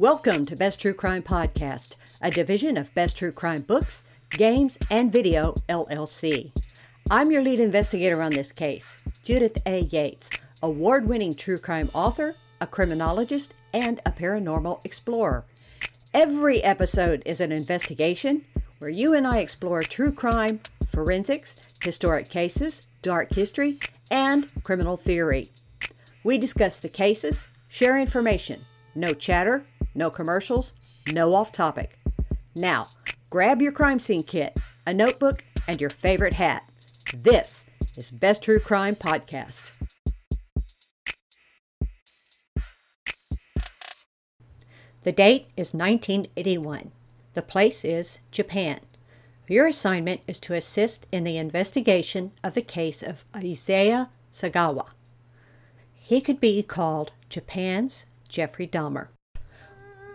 Welcome to Best True Crime Podcast, a division of Best True Crime Books, Games, and Video LLC. I'm your lead investigator on this case, Judith A. Yates, award winning true crime author, a criminologist, and a paranormal explorer. Every episode is an investigation where you and I explore true crime, forensics, historic cases, dark history, and criminal theory. We discuss the cases, share information, no chatter, no commercials, no off topic. Now, grab your crime scene kit, a notebook, and your favorite hat. This is Best True Crime Podcast. The date is 1981. The place is Japan. Your assignment is to assist in the investigation of the case of Issei Sagawa. He could be called Japan's Jeffrey Dahmer.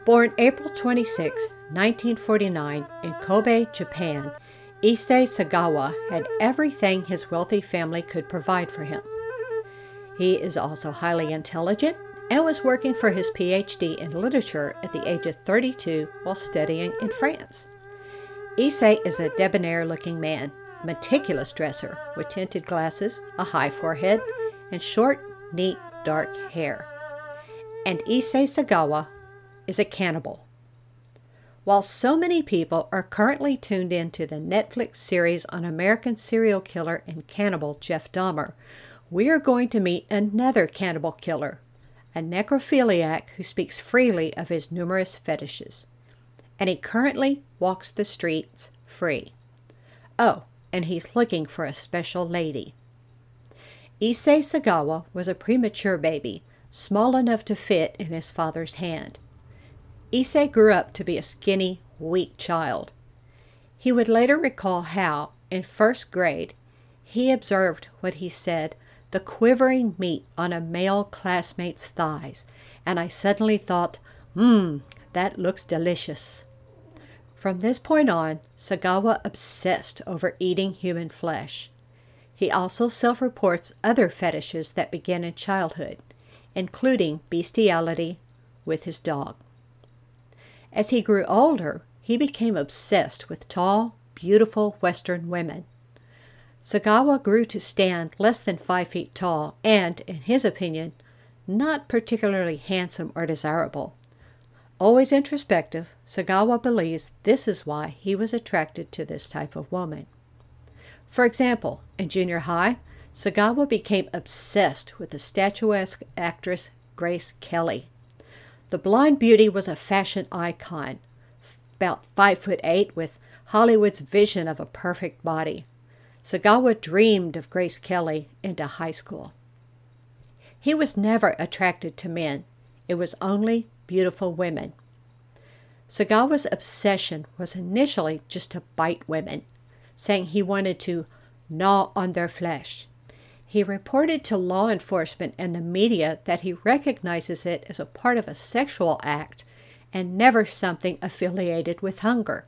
Born April 26, 1949, in Kobe, Japan, Issei Sagawa had everything his wealthy family could provide for him. He is also highly intelligent and was working for his PhD in literature at the age of 32 while studying in France. Issei is a debonair looking man, meticulous dresser with tinted glasses, a high forehead, and short, neat, dark hair. And Issei Sagawa is a cannibal. While so many people are currently tuned into the Netflix series on American serial killer and cannibal Jeff Dahmer, we are going to meet another cannibal killer, a necrophiliac who speaks freely of his numerous fetishes. And he currently walks the streets free. Oh, and he's looking for a special lady. Issei Sagawa was a premature baby, small enough to fit in his father's hand. Issei grew up to be a skinny, weak child. He would later recall how, in first grade, he observed what he said the quivering meat on a male classmate's thighs, and I suddenly thought, mmm, that looks delicious. From this point on, Sagawa obsessed over eating human flesh. He also self reports other fetishes that begin in childhood, including bestiality with his dog. As he grew older, he became obsessed with tall, beautiful Western women. Sagawa grew to stand less than five feet tall and, in his opinion, not particularly handsome or desirable. Always introspective, Sagawa believes this is why he was attracted to this type of woman. For example, in junior high, Sagawa became obsessed with the statuesque actress Grace Kelly. The blonde beauty was a fashion icon, about five foot eight, with Hollywood's vision of a perfect body. Sagawa dreamed of Grace Kelly into high school. He was never attracted to men, it was only beautiful women. Sagawa's obsession was initially just to bite women, saying he wanted to gnaw on their flesh. He reported to law enforcement and the media that he recognizes it as a part of a sexual act and never something affiliated with hunger.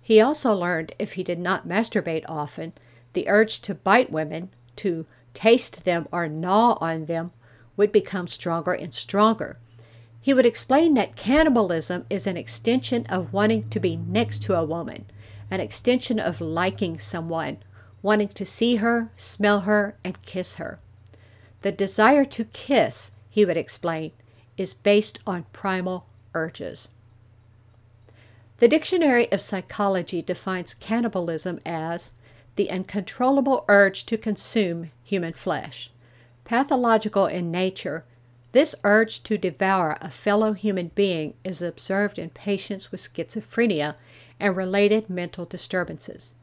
He also learned if he did not masturbate often, the urge to bite women, to taste them or gnaw on them, would become stronger and stronger. He would explain that cannibalism is an extension of wanting to be next to a woman, an extension of liking someone, wanting to see her, smell her, and kiss her. The desire to kiss, he would explain, is based on primal urges. The Dictionary of Psychology defines cannibalism as the uncontrollable urge to consume human flesh. Pathological in nature, this urge to devour a fellow human being is observed in patients with schizophrenia and related mental disturbances.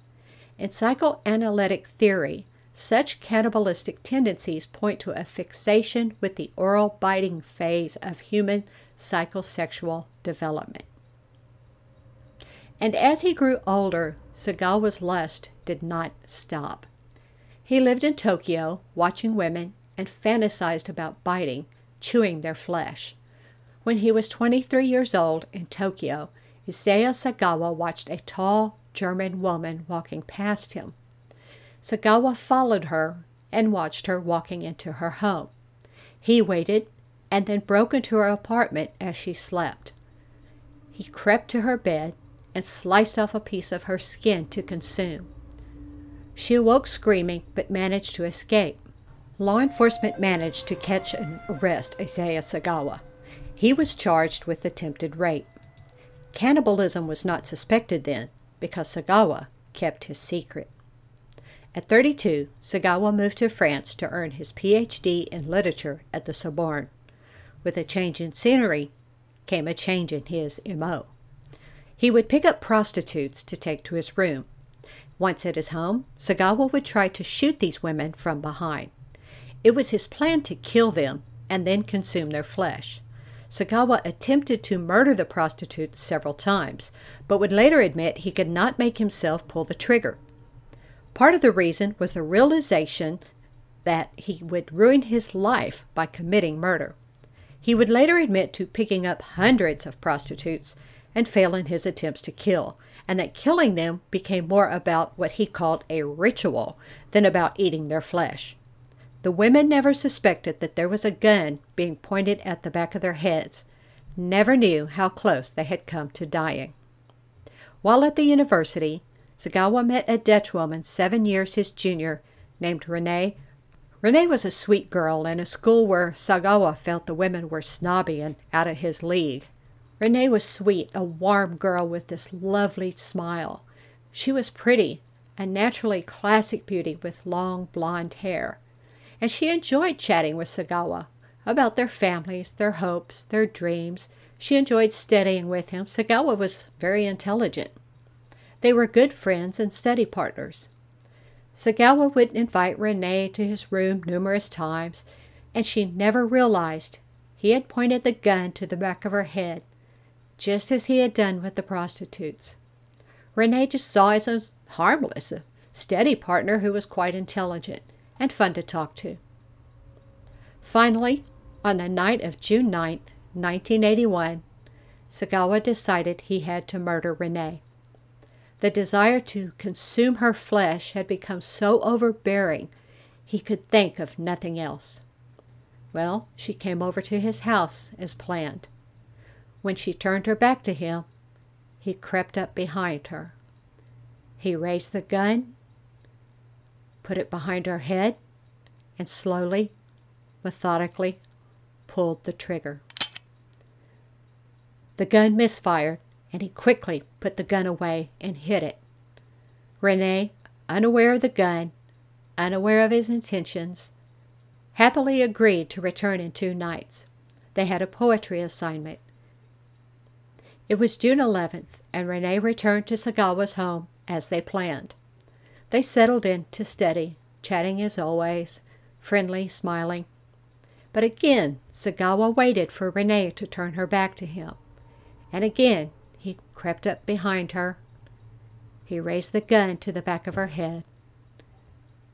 In psychoanalytic theory, such cannibalistic tendencies point to a fixation with the oral biting phase of human psychosexual development. And as he grew older, Sagawa's lust did not stop. He lived in Tokyo, watching women, and fantasized about biting, chewing their flesh. When he was 23 years old in Tokyo, Issei Sagawa watched a tall, German woman walking past him. Sagawa followed her and watched her walking into her home. He waited, and then broke into her apartment as she slept. He crept to her bed and sliced off a piece of her skin to consume. She awoke screaming but managed to escape. Law enforcement managed to catch and arrest Issei Sagawa. He was charged with attempted rape. Cannibalism was not suspected then because Sagawa kept his secret. At 32, Sagawa moved to France to earn his PhD in literature at the Sorbonne. With a change in scenery came a change in his MO. He would pick up prostitutes to take to his room. Once at his home, Sagawa would try to shoot these women from behind. It was his plan to kill them and then consume their flesh. Sagawa attempted to murder the prostitutes several times, but would later admit he could not make himself pull the trigger. Part of the reason was the realization that he would ruin his life by committing murder. He would later admit to picking up hundreds of prostitutes and fail in his attempts to kill, and that killing them became more about what he called a ritual than about eating their flesh. The women never suspected that there was a gun being pointed at the back of their heads, never knew how close they had come to dying. While at the university, Sagawa met a Dutch woman seven years his junior named Renee. Renee was a sweet girl in a school where Sagawa felt the women were snobby and out of his league. Renee was sweet, a warm girl with this lovely smile. She was pretty, a naturally classic beauty with long blonde hair. And she enjoyed chatting with Sagawa about their families, their hopes, their dreams. She enjoyed studying with him. Sagawa was very intelligent. They were good friends and study partners. Sagawa would invite Renee to his room numerous times, and she never realized he had pointed the gun to the back of her head, just as he had done with the prostitutes. Renee just saw him as harmless, a steady partner who was quite intelligent and fun to talk to. Finally, on the night of June 9, 1981, Sagawa decided he had to murder Renee. The desire to consume her flesh had become so overbearing he could think of nothing else. Well, she came over to his house as planned. When she turned her back to him, he crept up behind her. He raised the gun, put it behind her head, and slowly, methodically pulled the trigger. The gun misfired, and he quickly put the gun away and hid it. Renee, unaware of the gun, unaware of his intentions, happily agreed to return in two nights. They had a poetry assignment. It was June 11th, and Renee returned to Sagawa's home as they planned. They settled in to study, chatting as always, friendly, smiling. But again, Sagawa waited for Renee to turn her back to him. And again, he crept up behind her. He raised the gun to the back of her head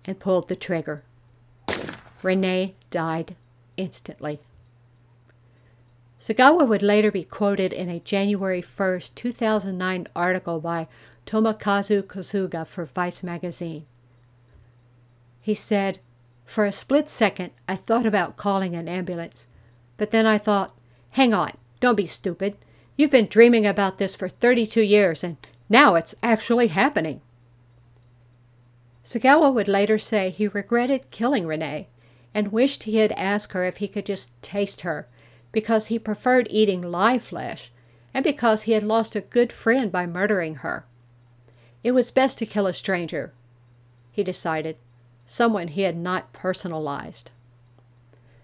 and pulled the trigger. Renee died instantly. Sagawa would later be quoted in a January 1, 2009 article by Tomokazu Kosuga for Vice magazine. He said, For a split second, I thought about calling an ambulance, but then I thought, hang on, don't be stupid. You've been dreaming about this for 32 years, and now it's actually happening. Sagawa would later say he regretted killing Renee and wished he had asked her if he could just taste her because he preferred eating live flesh and because he had lost a good friend by murdering her. It was best to kill a stranger, he decided, someone he had not personalized.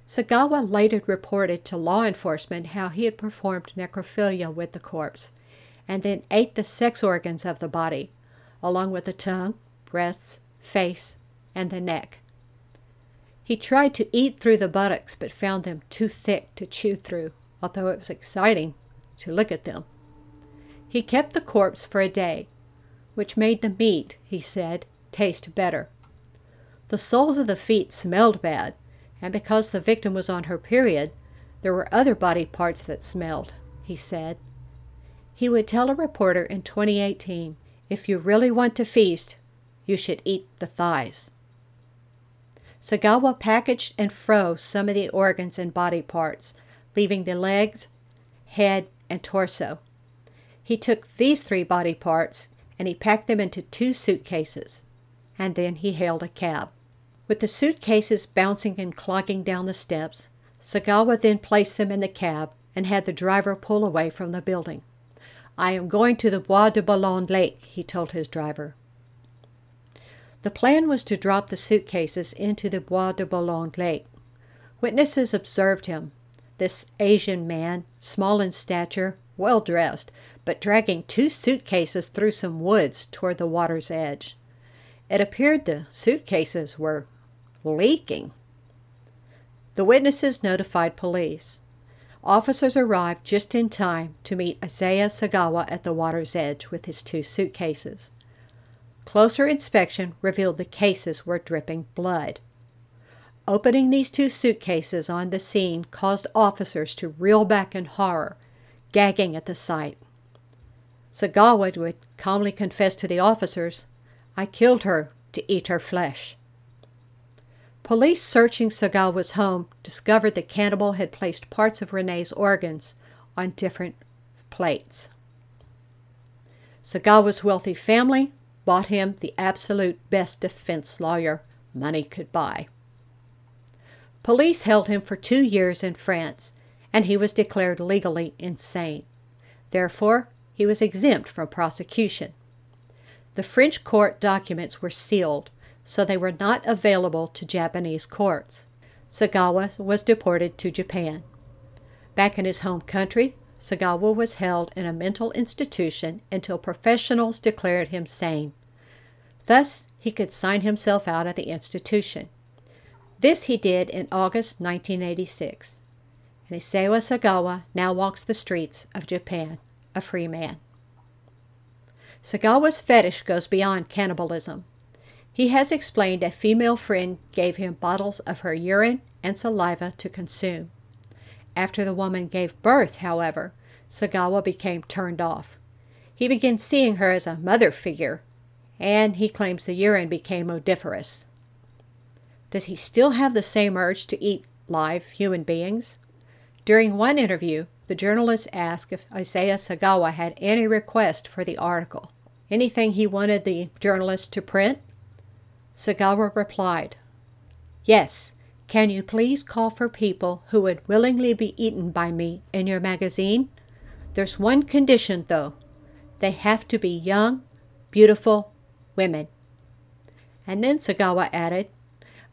Sagawa later reported to law enforcement how he had performed necrophilia with the corpse and then ate the sex organs of the body, along with the tongue, breasts, face, and the neck. He tried to eat through the buttocks but found them too thick to chew through, although it was exciting to look at them. He kept the corpse for a day, which made the meat, he said, taste better. The soles of the feet smelled bad, and because the victim was on her period, there were other body parts that smelled, he said. He would tell a reporter in 2018 if you really want to feast, you should eat the thighs. Sagawa packaged and froze some of the organs and body parts, leaving the legs, head, and torso. He took these three body parts and he packed them into two suitcases, and then he hailed a cab. With the suitcases bouncing and clogging down the steps, Sagawa then placed them in the cab and had the driver pull away from the building. I am going to the Bois de Boulogne Lake, he told his driver. The plan was to drop the suitcases into the Bois de Boulogne Lake. Witnesses observed him, this Asian man, small in stature, well dressed, but dragging two suitcases through some woods toward the water's edge. It appeared the suitcases were leaking. The witnesses notified police. Officers arrived just in time to meet Issei Sagawa at the water's edge with his two suitcases. Closer inspection revealed the cases were dripping blood. Opening these two suitcases on the scene caused officers to reel back in horror, gagging at the sight. Sagawa would calmly confess to the officers, I killed her to eat her flesh. Police searching Sagawa's home discovered the cannibal had placed parts of Renee's organs on different plates. Sagawa's wealthy family bought him the absolute best defense lawyer money could buy. Police held him for two years in France, and he was declared legally insane. Therefore, he was exempt from prosecution. The French court documents were sealed, so they were not available to Japanese courts. Sagawa was deported to Japan. Back in his home country, Sagawa was held in a mental institution until professionals declared him sane. Thus, he could sign himself out of the institution. This he did in August 1986. And Issei Sagawa now walks the streets of Japan, a free man. Sagawa's fetish goes beyond cannibalism. He has explained a female friend gave him bottles of her urine and saliva to consume. After the woman gave birth, however, Sagawa became turned off. He began seeing her as a mother figure, and he claims the urine became odoriferous. Does he still have the same urge to eat live human beings? During one interview, the journalist asked if Issei Sagawa had any request for the article. Anything he wanted the journalist to print? Sagawa replied, Yes, can you please call for people who would willingly be eaten by me in your magazine? There's one condition, though. They have to be young, beautiful women. And then Sagawa added,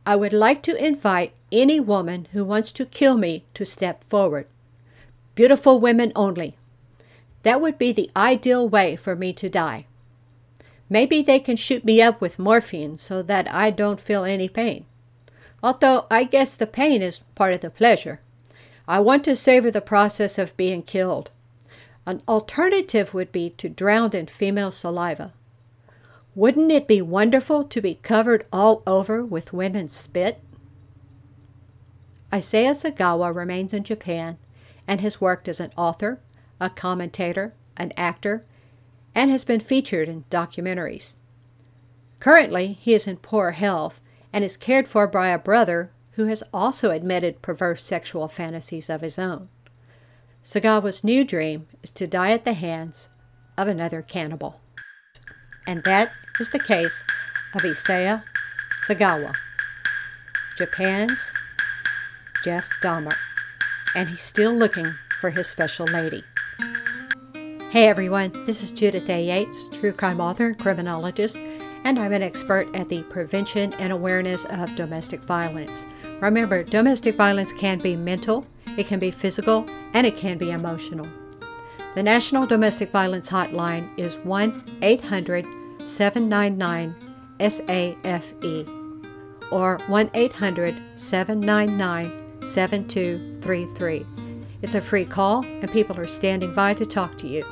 I would like to invite any woman who wants to kill me to step forward. Beautiful women only. That would be the ideal way for me to die. Maybe they can shoot me up with morphine so that I don't feel any pain. Although I guess the pain is part of the pleasure. I want to savor the process of being killed. An alternative would be to drown in female saliva. Wouldn't it be wonderful to be covered all over with women's spit? Issei Sagawa remains in Japan and has worked as an author, a commentator, an actor, and has been featured in documentaries. Currently, he is in poor health and is cared for by a brother who has also admitted perverse sexual fantasies of his own. Sagawa's new dream is to die at the hands of another cannibal. And that is the case of Issei Sagawa, Japan's Jeff Dahmer, and he's still looking for his special lady. Hey everyone, this is Judith A. Yates, true crime author and criminologist, and I'm an expert at the prevention and awareness of domestic violence. Remember, domestic violence can be mental, it can be physical, and it can be emotional. The National Domestic Violence Hotline is 1 800 799 SAFE or 1 800 799 7233. It's a free call, and people are standing by to talk to you.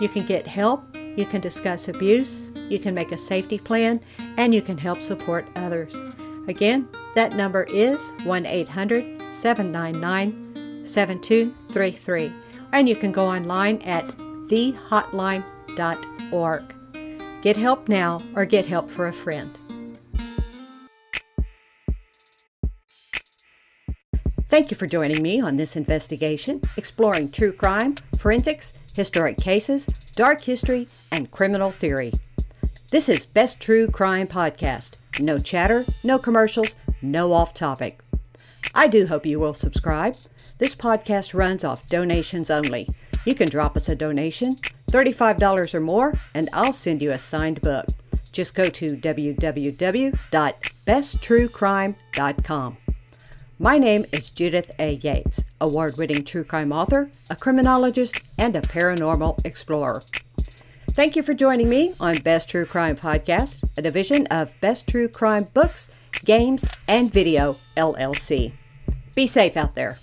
You can get help, you can discuss abuse, you can make a safety plan, and you can help support others. Again, that number is 1 800 799 7233, and you can go online at thehotline.org. Get help now or get help for a friend. Thank you for joining me on this investigation exploring true crime, forensics, historic cases, dark history, and criminal theory. This is Best True Crime Podcast. No chatter, no commercials, no off topic. I do hope you will subscribe. This podcast runs off donations only. You can drop us a donation, $35 or more, and I'll send you a signed book. Just go to www.besttruecrime.com. My name is Judith A. Yates, award winning true crime author, a criminologist, and a paranormal explorer. Thank you for joining me on Best True Crime Podcast, a division of Best True Crime Books, Games, and Video, LLC. Be safe out there.